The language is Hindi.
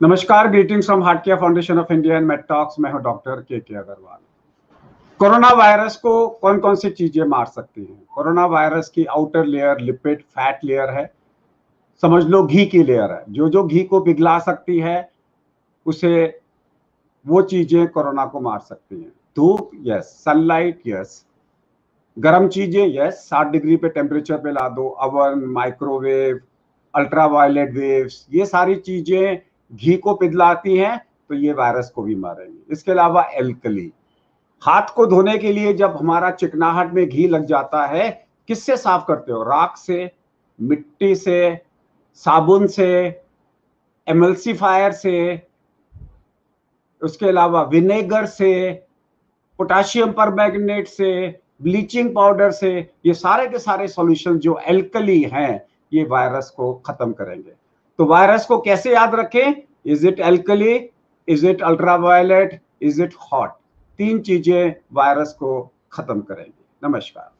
नमस्कार greetings from Heart Care Foundation of India and Medtalks मैं हूँ डॉक्टर के के अग्रवाल कोरोना वायरस को कौन कौन सी चीज़ें मार सकती हैं? कोरोना वायरस की outer layer lipid fat layer है। समझ लो घी की लेयर है। जो जो घी को पिघला सकती है, उसे वो चीज़ें कोरोना को मार सकती हैं। धूप यस सनलाइट यस गर्म चीज़ें यस साठ डिग्री पे टेम्परेचर पे ला दो। अवन माइक्रोवेव अल्ट्रावायलेट वेव्स ये सारी चीज़ें घी को पिघलाती हैं तो ये वायरस को भी मारेंगे। इसके अलावा एल्कली हाथ को धोने के लिए जब हमारा चिकनाहट में घी लग जाता है, किससे साफ़ करते हो? राख से, मिट्टी से, साबुन से एमल्सीफायर से, उसके अलावा विनेगर से पोटाशियम परमैग्नेट से ब्लीचिंग पाउडर से, ये सारे के सारे सॉल्यूशन जो एल्कली हैं, ये वायरस को खत्म करेंगे। तो वायरस को कैसे याद रखें? Is it alkali is it ultraviolet is it hot तीन चीज़ें वायरस को खत्म करेंगे। नमस्कार।